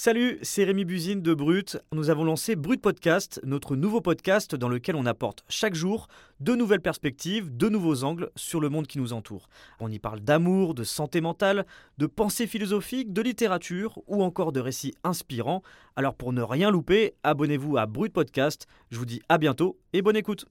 Salut, c'est Rémi Buzine de Brut. Nous avons lancé Brut Podcast, notre nouveau podcast dans lequel on apporte chaque jour de nouvelles perspectives, de nouveaux angles sur le monde qui nous entoure. On y parle d'amour, de santé mentale, de pensée philosophique, de littérature ou encore de récits inspirants. Alors pour ne rien louper, abonnez-vous à Brut Podcast. Je vous dis à bientôt et bonne écoute.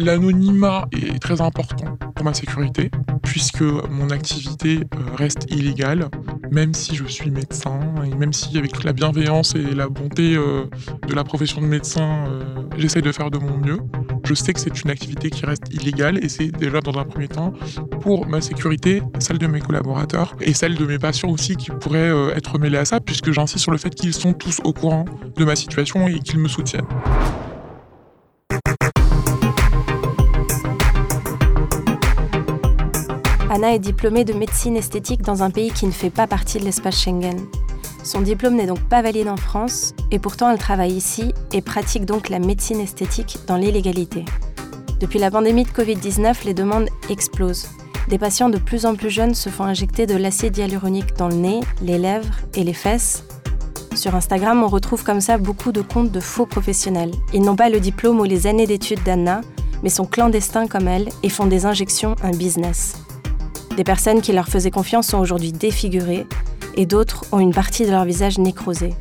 L'anonymat est très important pour ma sécurité, puisque mon activité euh, reste illégale, même si je suis médecin, et même si avec la bienveillance et la bonté euh, de la profession de médecin, euh, j'essaie de faire de mon mieux. Je sais que c'est une activité qui reste illégale et c'est déjà dans un premier temps pour ma sécurité, celle de mes collaborateurs et celle de mes patients aussi qui pourraient être mêlés à ça, puisque j'insiste sur le fait qu'ils sont tous au courant de ma situation et qu'ils me soutiennent. Anna est diplômée de médecine esthétique dans un pays qui ne fait pas partie de l'espace Schengen. Son diplôme n'est donc pas valide en France et pourtant elle travaille ici et pratique donc la médecine esthétique dans l'illégalité. Depuis la pandémie de Covid-19, les demandes explosent. Des patients de plus en plus jeunes se font injecter de l'acide hyaluronique dans le nez, les lèvres et les fesses. Sur Instagram, on retrouve comme ça beaucoup de comptes de faux professionnels. Ils n'ont pas le diplôme ou les années d'études d'Anna, mais sont clandestins comme elle et font des injections un business. Des personnes qui leur faisaient confiance sont aujourd'hui défigurées et d'autres ont une partie de leur visage nécrosée.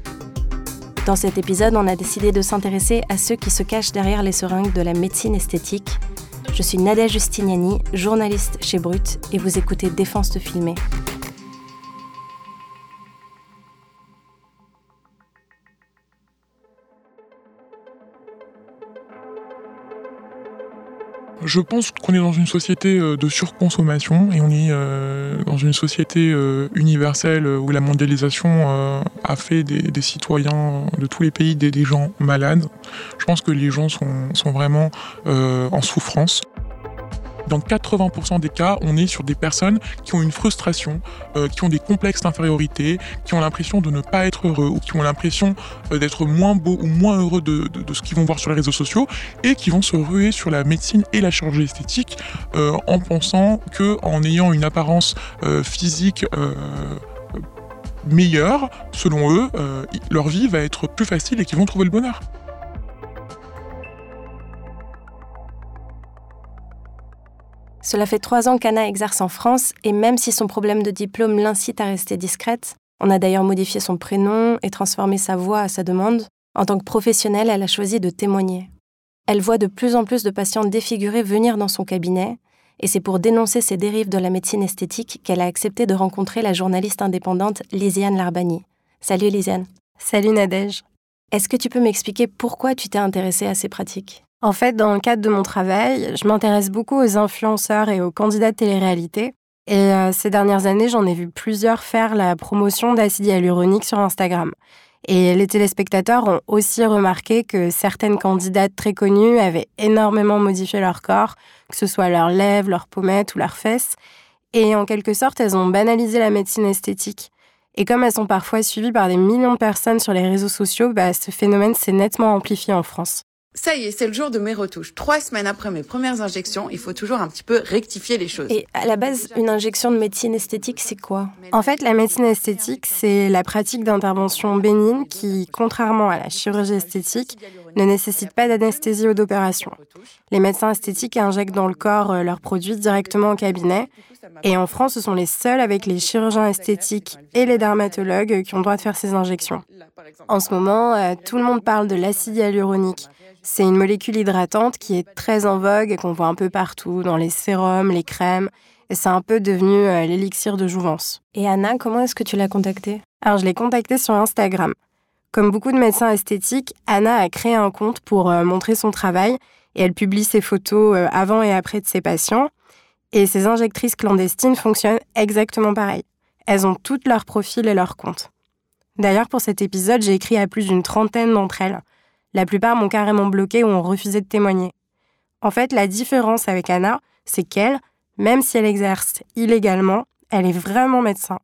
Dans cet épisode, on a décidé de s'intéresser à ceux qui se cachent derrière les seringues de la médecine esthétique. Je suis Nadia Justiniani, journaliste chez Brut, et vous écoutez Défense de filmer. Je pense qu'on est dans une société euh, de surconsommation et on est euh, dans une société euh, universelle où la mondialisation a fait des, citoyens de tous les pays des, gens malades. Je pense que les gens sont, sont vraiment en souffrance. Dans 80% des cas, on est sur des personnes qui ont une frustration, euh, qui ont des complexes d'infériorité, qui ont l'impression de ne pas être heureux ou qui ont l'impression euh, d'être moins beaux ou moins heureux de, ce qu'ils vont voir sur les réseaux sociaux et qui vont se ruer sur la médecine et la chirurgie esthétique euh, en pensant que en ayant une apparence physique meilleure, selon eux, leur vie va être plus facile et qu'ils vont trouver le bonheur. Cela fait trois ans qu'Anna exerce en France et même si son problème de diplôme l'incite à rester discrète, on a d'ailleurs modifié son prénom et transformé sa voix à sa demande, en tant que professionnelle, elle a choisi de témoigner. Elle voit de plus en plus de patients défigurés venir dans son cabinet, et c'est pour dénoncer ces dérives de la médecine esthétique qu'elle a accepté de rencontrer la journaliste indépendante Lisiane Larbani. Salut Lisiane. Salut Nadège. Est-ce que tu peux m'expliquer pourquoi tu t'es intéressée à ces pratiques? En fait, dans le cadre de mon travail, je m'intéresse beaucoup aux influenceurs et aux candidats de télé-réalité. Et euh, ces dernières années, j'en ai vu plusieurs faire la promotion d'acide hyaluronique sur Instagram. Et les téléspectateurs ont aussi remarqué que certaines candidates très connues avaient énormément modifié leur corps, que ce soit leurs lèvres, leurs pommettes ou leurs fesses. Et en quelque sorte, elles ont banalisé la médecine esthétique. Et comme elles sont parfois suivies par des millions de personnes sur les réseaux sociaux, bah, ce phénomène s'est nettement amplifié en France. Ça y est, c'est le jour de mes retouches. Trois semaines après mes premières injections, il faut toujours un petit peu rectifier les choses. Et à la base, une injection de médecine esthétique, c'est quoi? En fait, la médecine esthétique, c'est la pratique d'intervention bénigne qui, contrairement à la chirurgie esthétique, ne nécessite pas d'anesthésie ou d'opération. Les médecins esthétiques injectent dans le corps euh, leurs produits directement au cabinet. Et en France, ce sont les seuls avec les chirurgiens esthétiques et les dermatologues qui ont le droit de faire ces injections. En ce moment, euh, tout le monde parle de l'acide hyaluronique. C'est une molécule hydratante qui est très en vogue et qu'on voit un peu partout, dans les sérums, les crèmes. Et c'est un peu devenu euh, l'élixir de jouvence. Et Anna, comment est-ce que tu l'as contactée? Alors, je l'ai contactée sur Instagram. Comme beaucoup de médecins esthétiques, Anna a créé un compte pour euh, montrer son travail et elle publie ses photos euh, avant et après de ses patients. Et ces injectrices clandestines fonctionnent exactement pareil. Elles ont toutes leurs profils et leurs comptes. D'ailleurs, pour cet épisode, j'ai écrit à plus d'une trentaine d'entre elles. La plupart m'ont carrément bloqué ou ont refusé de témoigner. En fait, la différence avec Anna, c'est qu'elle, même si elle exerce illégalement, elle est vraiment médecin.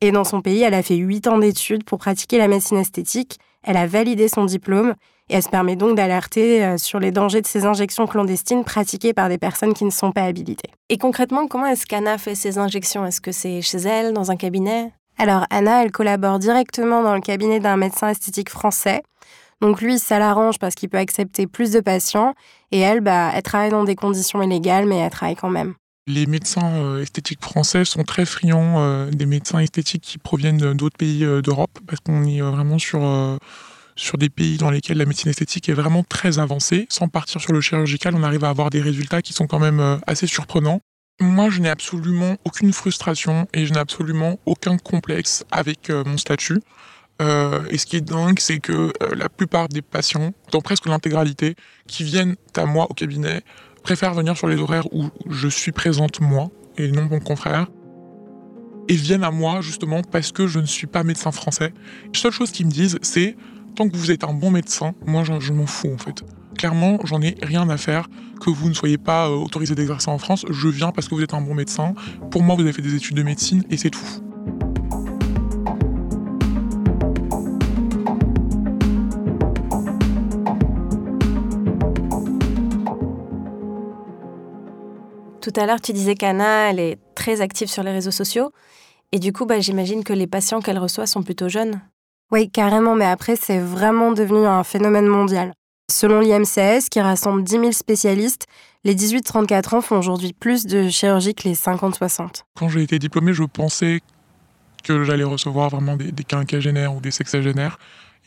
Et dans son pays, elle a fait 8 ans d'études pour pratiquer la médecine esthétique, elle a validé son diplôme, Et elle se permet donc d'alerter euh, sur les dangers de ces injections clandestines pratiquées par des personnes qui ne sont pas habilitées. Et concrètement, comment est-ce qu'Anna fait ces injections? Est-ce que c'est chez elle, dans un cabinet? Alors Anna, elle collabore directement dans le cabinet d'un médecin esthétique français. Donc lui, ça l'arrange parce qu'il peut accepter plus de patients. Et elle, bah, elle travaille dans des conditions illégales, mais elle travaille quand même. Les médecins euh, esthétiques français sont très friands euh, des médecins esthétiques qui proviennent d'autres pays euh, d'Europe, parce qu'on est vraiment sur, sur des pays dans lesquels la médecine esthétique est vraiment très avancée. Sans partir sur le chirurgical, on arrive à avoir des résultats qui sont quand même assez surprenants. Moi, je n'ai absolument aucune frustration et je n'ai absolument aucun complexe avec mon statut. Et ce qui est dingue, c'est que la plupart des patients, dans presque l'intégralité, qui viennent à moi au cabinet, préfèrent venir sur les horaires où je suis présente moi et non mon confrère et viennent à moi justement parce que je ne suis pas médecin français. La seule chose qu'ils me disent, c'est tant que vous êtes un bon médecin, moi je, m'en fous en fait. Clairement, j'en ai rien à faire que vous ne soyez pas euh, autorisé d'exercer en France. Je viens parce que vous êtes un bon médecin. Pour moi, vous avez fait des études de médecine et c'est tout. Tout à l'heure, tu disais qu'Anna, elle est très active sur les réseaux sociaux. Et du coup, bah, j'imagine que les patients qu'elle reçoit sont plutôt jeunes. Oui, carrément, mais après, c'est vraiment devenu un phénomène mondial. Selon l'IMCS, qui rassemble 10 000 spécialistes, les 18-34 ans font aujourd'hui plus de chirurgie que les 50-60. Quand j'ai été diplômé, je pensais que j'allais recevoir vraiment des, des quinquagénaires ou des sexagénaires.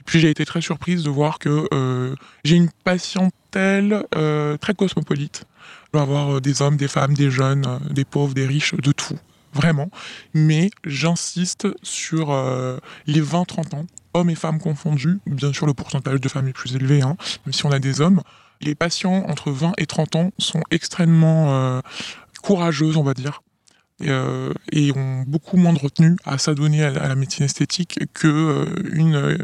Et puis j'ai été très surprise de voir que euh, j'ai une patientèle euh, très cosmopolite. Je dois avoir euh, des hommes, des femmes, des jeunes, des pauvres, des riches, de tout, vraiment. Mais j'insiste sur les 20-30 ans, hommes et femmes confondus. Bien sûr, le pourcentage de femmes est plus élevé, hein, même si on a des hommes. Les patients entre 20 et 30 ans sont extrêmement courageuses, on va dire. et ont beaucoup moins de retenue à s'adonner à, la médecine esthétique que une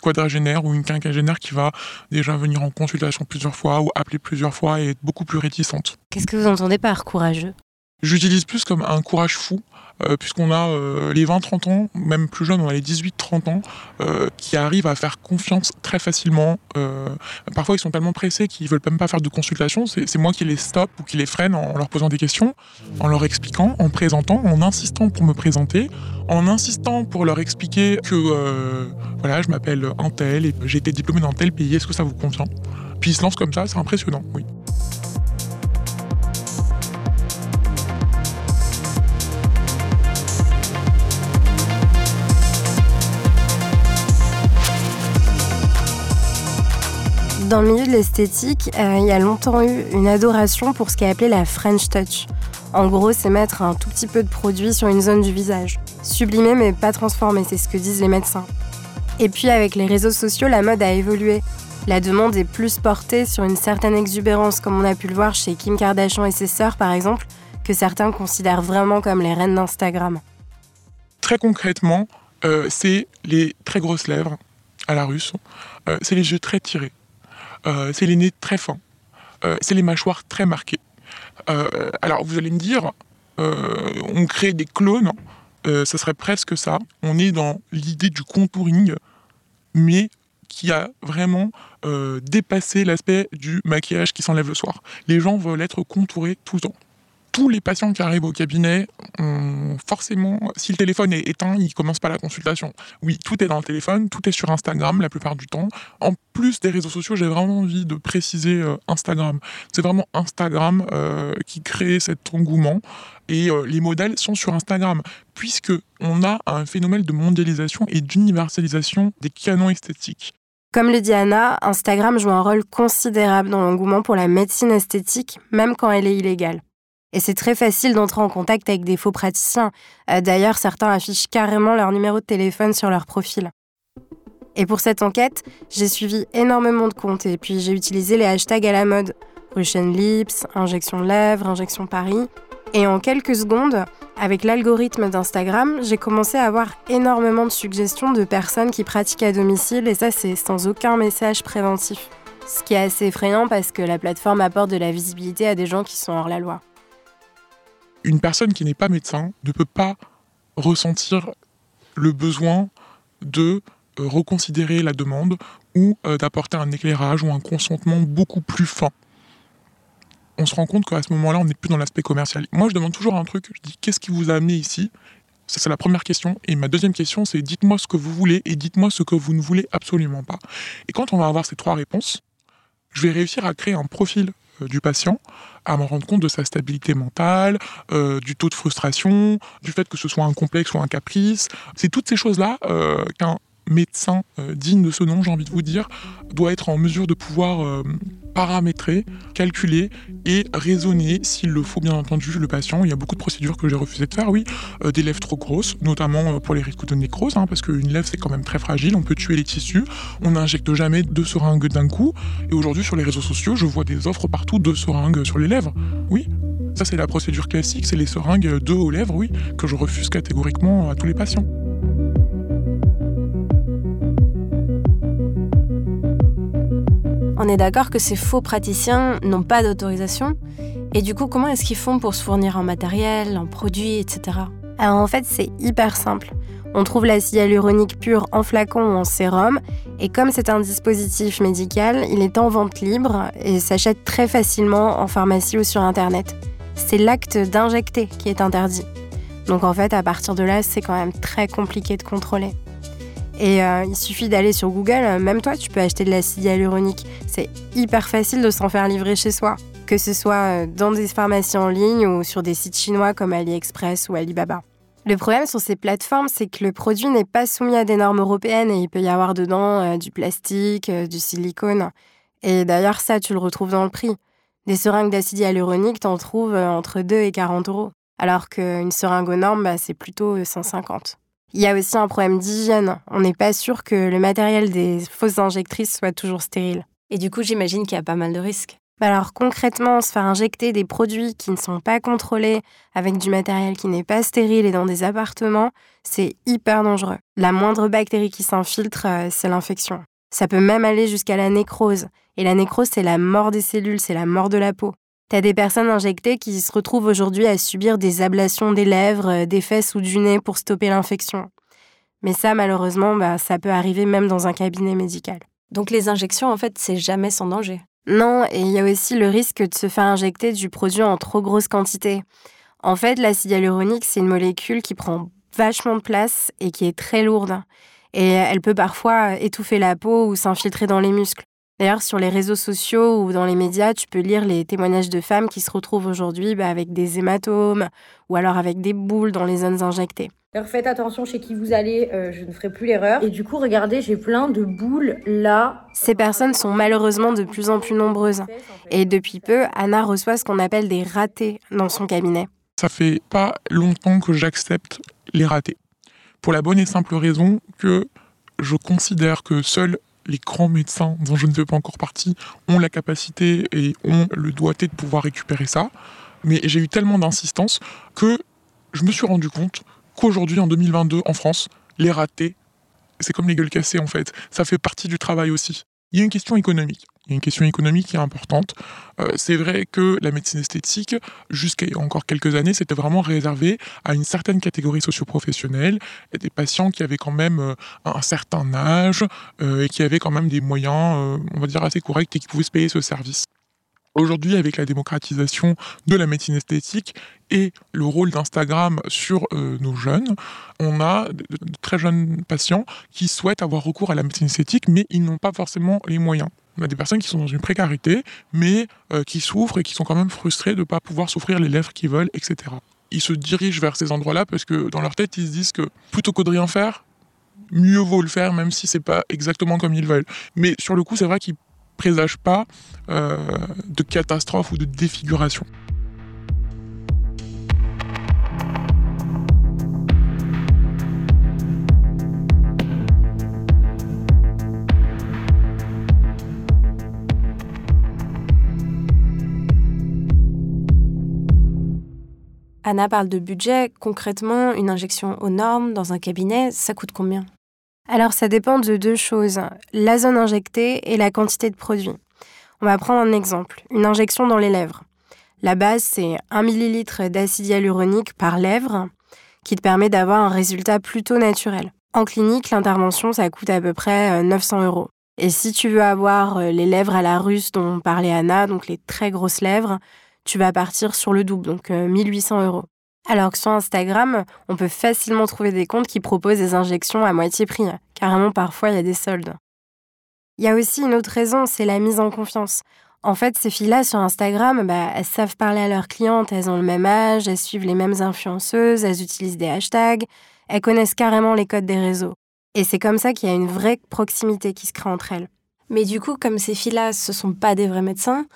quadragénaire ou une quinquagénaire qui va déjà venir en consultation plusieurs fois ou appeler plusieurs fois et être beaucoup plus réticente. Qu'est-ce que vous entendez par courageux? J'utilise plus comme un courage fou, euh, puisqu'on a euh, les 20-30 ans, même plus jeunes, on a les 18-30 ans, euh, qui arrivent à faire confiance très facilement. parfois, ils sont tellement pressés qu'ils veulent même pas faire de consultation. C'est moi qui les stoppe ou qui les freine en leur posant des questions, en leur expliquant, en présentant, en insistant pour me présenter, en insistant pour leur expliquer que voilà, je m'appelle Antel et j'ai été diplômé dans tel pays, est-ce que ça vous convient? Puis ils se lancent comme ça, c'est impressionnant, oui. Dans le milieu de l'esthétique, euh, il y a longtemps eu une adoration pour ce qu'est appelé la French Touch. En gros, c'est mettre un tout petit peu de produit sur une zone du visage. Sublimer mais pas transformer, c'est ce que disent les médecins. Et puis avec les réseaux sociaux, la mode a évolué. La demande est plus portée sur une certaine exubérance, comme on a pu le voir chez Kim Kardashian et ses sœurs par exemple, que certains considèrent vraiment comme les reines d'Instagram. Très concrètement, euh, c'est les très grosses lèvres à la russe, euh, c'est les yeux très tirés, c'est les nez très fins, euh, c'est les mâchoires très marquées. Euh, alors vous allez me dire, on crée des clones, ça serait presque ça. On est dans l'idée du contouring, mais qui a vraiment dépassé l'aspect du maquillage qui s'enlève le soir. Les gens veulent être contourés tout le temps tous les patients qui arrivent au cabinet, forcément, si le téléphone est éteint, ils commencent pas la consultation. Oui, tout est dans le téléphone, tout est sur Instagram la plupart du temps. En plus des réseaux sociaux, j'ai vraiment envie de préciser euh, Instagram. C'est vraiment Instagram euh, qui crée cet engouement et euh, les modèles sont sur Instagram puisque on a un phénomène de mondialisation et d'universalisation des canons esthétiques. Comme le dit Anna, Instagram joue un rôle considérable dans l'engouement pour la médecine esthétique, même quand elle est illégale. Et c'est très facile d'entrer en contact avec des faux praticiens. Euh, d'ailleurs, certains affichent carrément leur numéro de téléphone sur leur profil. Et pour cette enquête, j'ai suivi énormément de comptes et puis j'ai utilisé les hashtags à la mode. Russian Lips, injection lèvres, injection Paris. Et en quelques secondes, avec l'algorithme d'Instagram, j'ai commencé à avoir énormément de suggestions de personnes qui pratiquent à domicile et ça c'est sans aucun message préventif. Ce qui est assez effrayant parce que la plateforme apporte de la visibilité à des gens qui sont hors la loi une personne qui n'est pas médecin ne peut pas ressentir le besoin de reconsidérer la demande ou d'apporter un éclairage ou un consentement beaucoup plus fin on se rend compte qu'à ce moment-là, on n'est plus dans l'aspect commercial. Moi, je demande toujours un truc, je dis qu'est-ce qui vous a amené ici? Ça, c'est la première question. Et ma deuxième question, c'est dites-moi ce que vous voulez et dites-moi ce que vous ne voulez absolument pas. Et quand on va avoir ces trois réponses, je vais réussir à créer un profil euh, du patient, à me rendre compte de sa stabilité mentale, euh, du taux de frustration, du fait que ce soit un complexe ou un caprice. C'est toutes ces choses-là euh, qu'un médecin euh, digne de ce nom, j'ai envie de vous dire, doit être en mesure de pouvoir euh, paramétrer, calculer et raisonner, s'il le faut bien entendu, le patient. Il y a beaucoup de procédures que j'ai refusé de faire, oui. Euh, des lèvres trop grosses, notamment pour les risques de nécrose, hein, parce qu'une lèvre c'est quand même très fragile, on peut tuer les tissus, on n'injecte jamais deux seringues d'un coup. Et aujourd'hui sur les réseaux sociaux, je vois des offres partout de seringues sur les lèvres. Oui, ça c'est la procédure classique, c'est les seringues deux aux lèvres, oui, que je refuse catégoriquement à tous les patients. On est d'accord que ces faux praticiens n'ont pas d'autorisation. Et du coup, comment est-ce qu'ils font pour se fournir en matériel, en produits, etc. Alors en fait, c'est hyper simple. On trouve l'acide hyaluronique pur en flacon ou en sérum, et comme c'est un dispositif médical, il est en vente libre et s'achète très facilement en pharmacie ou sur Internet. C'est l'acte d'injecter qui est interdit. Donc en fait, à partir de là, c'est quand même très compliqué de contrôler. Et euh, il suffit d'aller sur Google, euh, même toi, tu peux acheter de l'acide hyaluronique. C'est hyper facile de s'en faire livrer chez soi, que ce soit euh, dans des pharmacies en ligne ou sur des sites chinois comme AliExpress ou Alibaba. Le problème sur ces plateformes, c'est que le produit n'est pas soumis à des normes européennes et il peut y avoir dedans du plastique, du silicone. Et d'ailleurs, ça, tu le retrouves dans le prix. Des seringues d'acide hyaluronique, t'en trouves entre 2 et 40 euros. Alors qu'une seringue aux normes, bah, c'est plutôt 150. Il y a aussi un problème d'hygiène. On n'est pas sûr que le matériel des fausses injectrices soit toujours stérile. Et du coup, j'imagine qu'il y a pas mal de risques. Bah alors concrètement, se faire injecter des produits qui ne sont pas contrôlés avec du matériel qui n'est pas stérile et dans des appartements, c'est hyper dangereux. La moindre bactérie qui s'infiltre, euh, c'est l'infection. Ça peut même aller jusqu'à la nécrose. Et la nécrose, c'est la mort des cellules, c'est la mort de la peau. T'as des personnes injectées qui se retrouvent aujourd'hui à subir des ablations des lèvres, euh, des fesses ou du nez pour stopper l'infection. Mais ça, malheureusement, bah, ça peut arriver même dans un cabinet médical. Donc les injections, en fait, c'est jamais sans danger. Non, et il y a aussi le risque de se faire injecter du produit en trop grosse quantité. En fait, l'acide hyaluronique, c'est une molécule qui prend vachement de place et qui est très lourde. Et elle peut parfois étouffer la peau ou s'infiltrer dans les muscles. D'ailleurs, sur les réseaux sociaux ou dans les médias, tu peux lire les témoignages de femmes qui se retrouvent aujourd'hui bah, avec des hématomes ou alors avec des boules dans les zones injectées. Alors faites attention chez qui vous allez, euh, je ne ferai plus l'erreur. Et du coup, regardez, j'ai plein de boules là. Ces personnes sont malheureusement de plus en plus nombreuses. Et depuis peu, Anna reçoit ce qu'on appelle des ratés dans son cabinet. Ça fait pas longtemps que j'accepte les ratés. Pour la bonne et simple raison que je considère que seuls les grands médecins dont je ne fais pas encore partie ont la capacité et ont le doigté de pouvoir récupérer ça. Mais j'ai eu tellement d'insistance que je me suis rendu compte qu'aujourd'hui, en 2022, en France, les ratés, c'est comme les gueules cassées en fait. Ça fait partie du travail aussi. Il y a une question économique. Il y a une question économique qui est importante. Euh, c'est vrai que la médecine esthétique, jusqu'à encore quelques années, c'était vraiment réservé à une certaine catégorie socioprofessionnelle, et des patients qui avaient quand même euh, un certain âge euh, et qui avaient quand même des moyens, on va dire, assez corrects et qui pouvaient se payer ce service. Aujourd'hui, avec la démocratisation de la médecine esthétique et le rôle d'Instagram sur euh, nos jeunes, on a de, très jeunes patients qui souhaitent avoir recours à la médecine esthétique, mais ils n'ont pas forcément les moyens. On a des personnes qui sont dans une précarité, mais euh, qui souffrent et qui sont quand même frustrées de ne pas pouvoir souffrir les lèvres qu'ils veulent, etc. Ils se dirigent vers ces endroits-là parce que dans leur tête, ils se disent que plutôt que de rien faire, mieux vaut le faire, même si c'est pas exactement comme ils veulent. Mais sur le coup, c'est vrai qu'ils présage pas euh, de catastrophe ou de défiguration. Anna parle de budget. Concrètement, une injection aux normes dans un cabinet, ça coûte combien? Alors ça dépend de deux choses, la zone injectée et la quantité de produit. On va prendre un exemple, une injection dans les lèvres. La base, c'est 1 ml d'acide hyaluronique par lèvre qui te permet d'avoir un résultat plutôt naturel. En clinique, l'intervention, ça coûte à peu près 900 euros. Et si tu veux avoir les lèvres à la russe dont parlait Anna, donc les très grosses lèvres, tu vas partir sur le double, donc 1800 euros. Alors que sur Instagram, on peut facilement trouver des comptes qui proposent des injections à moitié prix. Carrément, parfois, il y a des soldes. Il y a aussi une autre raison, c'est la mise en confiance. En fait, ces filles-là sur Instagram, bah, elles savent parler à leurs clientes, elles ont le même âge, elles suivent les mêmes influenceuses, elles utilisent des hashtags, elles connaissent carrément les codes des réseaux. Et c'est comme ça qu'il y a une vraie proximité qui se crée entre elles. Mais du coup, comme ces filles-là, ce sont pas des vrais médecins,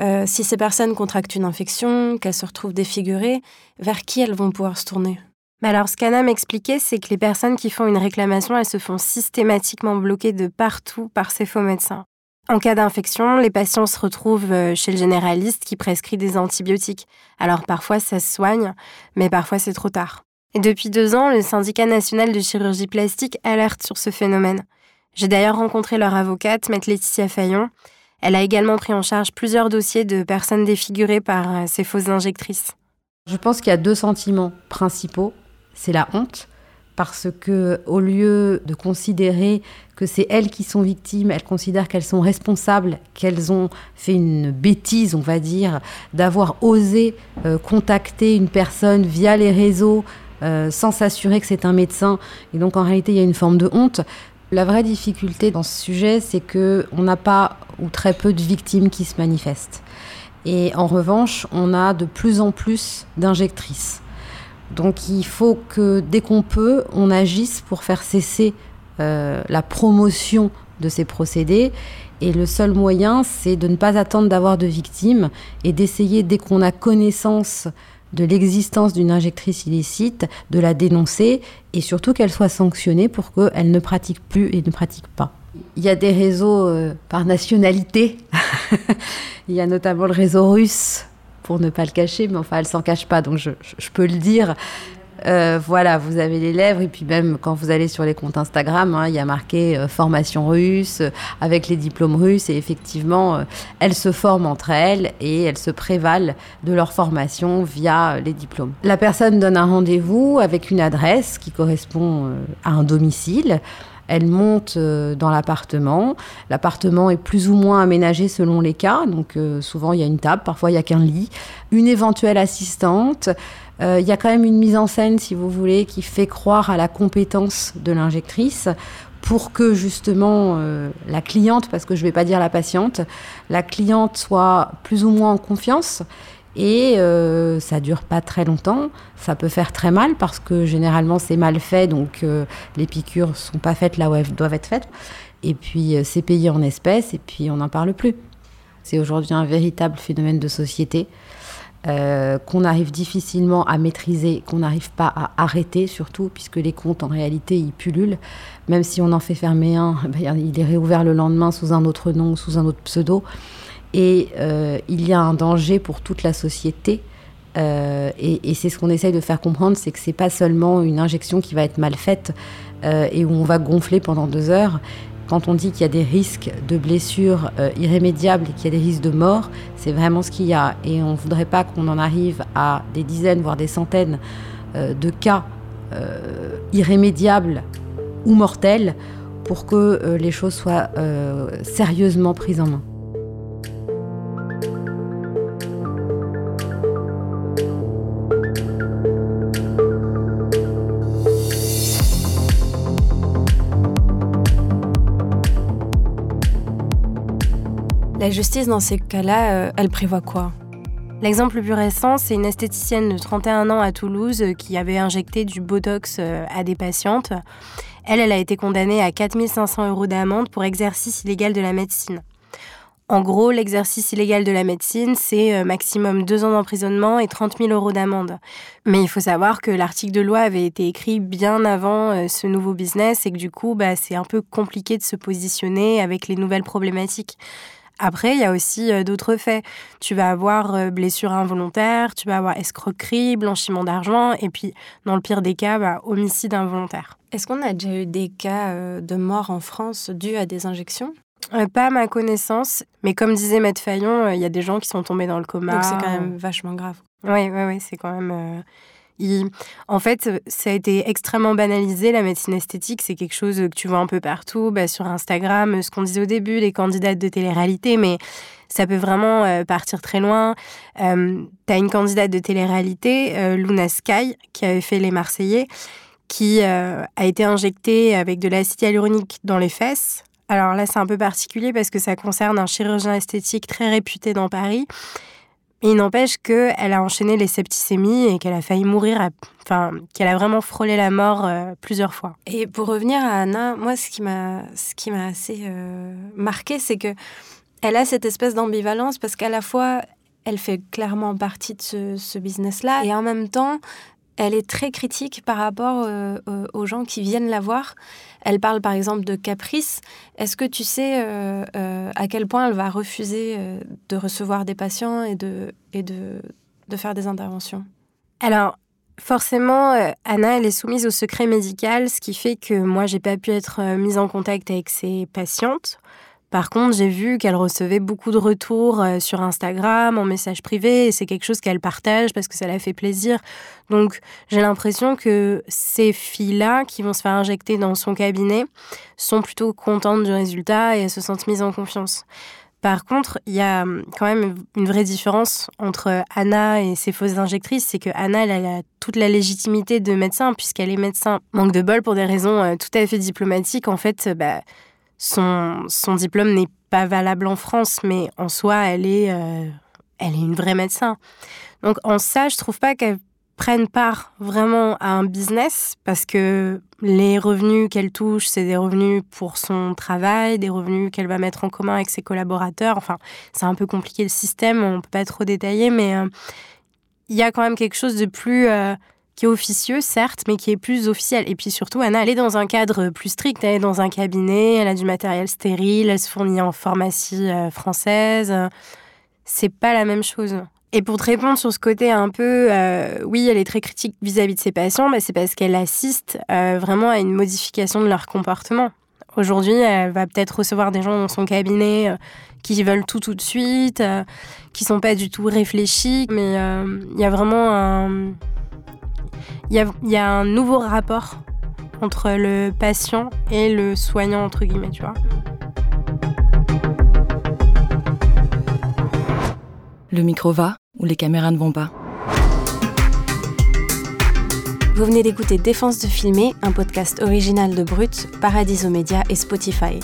euh, si ces personnes contractent une infection, qu'elles se retrouvent défigurées, vers qui elles vont pouvoir se tourner? Mais alors, ce qu'Anna m'expliquait, c'est que les personnes qui font une réclamation, elles se font systématiquement bloquer de partout par ces faux médecins. En cas d'infection, les patients se retrouvent euh, chez le généraliste qui prescrit des antibiotiques. Alors parfois ça se soigne, mais parfois c'est trop tard. Et depuis deux ans, le syndicat national de chirurgie plastique alerte sur ce phénomène. J'ai d'ailleurs rencontré leur avocate, maître Laetitia Fayon, elle a également pris en charge plusieurs dossiers de personnes défigurées par euh, ces fausses injectrices. Je pense qu'il y a deux sentiments principaux. C'est la honte, parce que au lieu de considérer que c'est elles qui sont victimes, elles considèrent qu'elles sont responsables, qu'elles ont fait une bêtise, on va dire, d'avoir osé euh, contacter une personne via les réseaux euh, sans s'assurer que c'est un médecin. Et donc en réalité, il y a une forme de honte. La vraie difficulté dans ce sujet, c'est que on n'a pas ou très peu de victimes qui se manifestent. Et en revanche, on a de plus en plus d'injectrices. Donc il faut que dès qu'on peut, on agisse pour faire cesser euh, la promotion de ces procédés. Et le seul moyen, c'est de ne pas attendre d'avoir de victimes et d'essayer, dès qu'on a connaissance de l'existence d'une injectrice illicite, de la dénoncer et surtout qu'elle soit sanctionnée pour qu'elle ne pratique plus et ne pratique pas. Il y a des réseaux euh, par nationalité. Il y a notamment le réseau russe, pour ne pas le cacher, mais enfin, elle s'en cache pas, donc je, je peux le dire. Euh, voilà, vous avez les lèvres, et puis même quand vous allez sur les comptes Instagram, hein, il y a marqué euh, formation russe, euh, avec les diplômes russes, et effectivement, elles se forment entre elles et elles se prévalent de leur formation via les diplômes. La personne donne un rendez-vous avec une adresse qui correspond à un domicile. Elle monte dans l'appartement. L'appartement est plus ou moins aménagé selon les cas. Donc souvent il y a une table, parfois il y a qu'un lit, une éventuelle assistante, euh, il y a quand même une mise en scène, si vous voulez, qui fait croire à la compétence de l'injectrice pour que justement euh, la cliente, parce que je ne vais pas dire la patiente, la cliente soit plus ou moins en confiance. Et euh, ça dure pas très longtemps. Ça peut faire très mal parce que généralement c'est mal fait, donc les piqûres sont pas faites là où elles doivent être faites. Et puis c'est payé en espèces et puis on n'en parle plus. C'est aujourd'hui un véritable phénomène de société. Euh, qu'on arrive difficilement à maîtriser, qu'on n'arrive pas à arrêter surtout, puisque les comptes en réalité ils pullulent. Même si on en fait fermer un, ben, il est réouvert le lendemain sous un autre nom, sous un autre pseudo. Et euh, il y a un danger pour toute la société. Euh, et, c'est ce qu'on essaye de faire comprendre, c'est que c'est pas seulement une injection qui va être mal faite et où on va gonfler pendant deux heures, quand on dit qu'il y a des risques de blessures euh, irrémédiables et qu'il y a des risques de mort, c'est vraiment ce qu'il y a. Et on ne voudrait pas qu'on en arrive à des dizaines, voire des centaines euh, de cas euh, irrémédiables ou mortels pour que les choses soient sérieusement prises en main. La justice, dans ces cas-là, euh, elle prévoit quoi? L'exemple le plus récent, c'est une esthéticienne de 31 ans à Toulouse euh, qui avait injecté du Botox euh, à des patientes. Elle, elle a été condamnée à 4500 euros d'amende pour exercice illégal de la médecine. En gros, l'exercice illégal de la médecine, c'est maximum deux ans d'emprisonnement et 30 000 euros d'amende. Mais il faut savoir que l'article de loi avait été écrit bien avant ce nouveau business et que du coup, bah, c'est un peu compliqué de se positionner avec les nouvelles problématiques. Après, il y a aussi euh, d'autres faits. Tu vas avoir euh, blessure involontaire, tu vas avoir escroquerie, blanchiment d'argent, et puis, dans le pire des cas, bah, homicide involontaire. Est-ce qu'on a déjà eu des cas euh, de mort en France dus à des injections? Pas à ma connaissance, mais comme disait Maître Fayon, il y a des gens qui sont tombés dans le coma. Donc c'est quand même vachement grave. Oui, oui, oui, c'est quand même. En fait, ça a été extrêmement banalisé. La médecine esthétique, c'est quelque chose que tu vois un peu partout, bah, sur Instagram, ce qu'on disait au début, les candidates de télé-réalité, mais ça peut vraiment euh, partir très loin. Euh, tu as une candidate de télé-réalité, euh, Luna Sky, qui avait fait Les Marseillais, qui a été injectée avec de l'acide hyaluronique dans les fesses. Alors là, c'est un peu particulier parce que ça concerne un chirurgien esthétique très réputé dans Paris. Il n'empêche qu'elle a enchaîné les septicémies et qu'elle a failli mourir, enfin, qu'elle a vraiment frôlé la mort plusieurs fois. Et pour revenir à Anna, moi, ce qui m'a, assez marqué, c'est que elle a cette espèce d'ambivalence parce qu'à la fois, elle fait clairement partie de ce, business-là et en même temps, elle est très critique par rapport euh, euh, aux gens qui viennent la voir. Elle parle par exemple de caprice. Est-ce que tu sais euh, à quel point elle va refuser de recevoir des patients et de, et de, de faire des interventions? Alors, forcément, Anna, elle est soumise au secret médical, ce qui fait que moi, j'ai pas pu être mise en contact avec ses patientes. Par contre, j'ai vu qu'elle recevait beaucoup de retours euh, sur Instagram, en message privé, et c'est quelque chose qu'elle partage parce que ça la fait plaisir. Donc, j'ai l'impression que ces filles-là qui vont se faire injecter dans son cabinet sont plutôt contentes du résultat et elles se sentent mises en confiance. Par contre, il y a hum, quand même une vraie différence entre Anna et ses fausses injectrices, c'est que Anna, elle, a toute la légitimité de médecin puisqu'elle est médecin. Manque de bol pour des raisons euh, tout à fait diplomatiques. En fait, bah, son, diplôme n'est pas valable en France, mais en soi, elle est, euh, elle est une vraie médecin. Donc en ça, je trouve pas qu'elle prenne part vraiment à un business parce que les revenus qu'elle touche, c'est des revenus pour son travail, des revenus qu'elle va mettre en commun avec ses collaborateurs. Enfin, c'est un peu compliqué le système, on peut pas trop détailler, mais euh, il y a quand même quelque chose de plus euh, qui officieux, certes, mais qui est plus officiel. Et puis surtout, Anna, elle est dans un cadre plus strict. Elle est dans un cabinet, elle a du matériel stérile, elle se fournit en pharmacie euh, française. C'est pas la même chose. Et pour te répondre sur ce côté un peu, euh, oui, elle est très critique vis-à-vis de ses patients, mais c'est parce qu'elle assiste euh, vraiment à une modification de leur comportement. Aujourd'hui, elle va peut-être recevoir des gens dans son cabinet qui veulent tout tout de suite, qui sont pas du tout réfléchis, mais il y a vraiment un, il y a, un nouveau rapport entre le patient et le soignant, entre guillemets, tu vois. Le micro va ou les caméras ne vont pas? Vous venez d'écouter Défense de filmer, un podcast original de Brut, Paradiso Media et Spotify.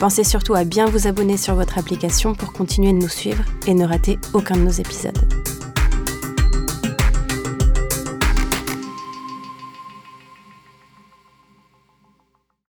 Pensez surtout à bien vous abonner sur votre application pour continuer de nous suivre et ne rater aucun de nos épisodes.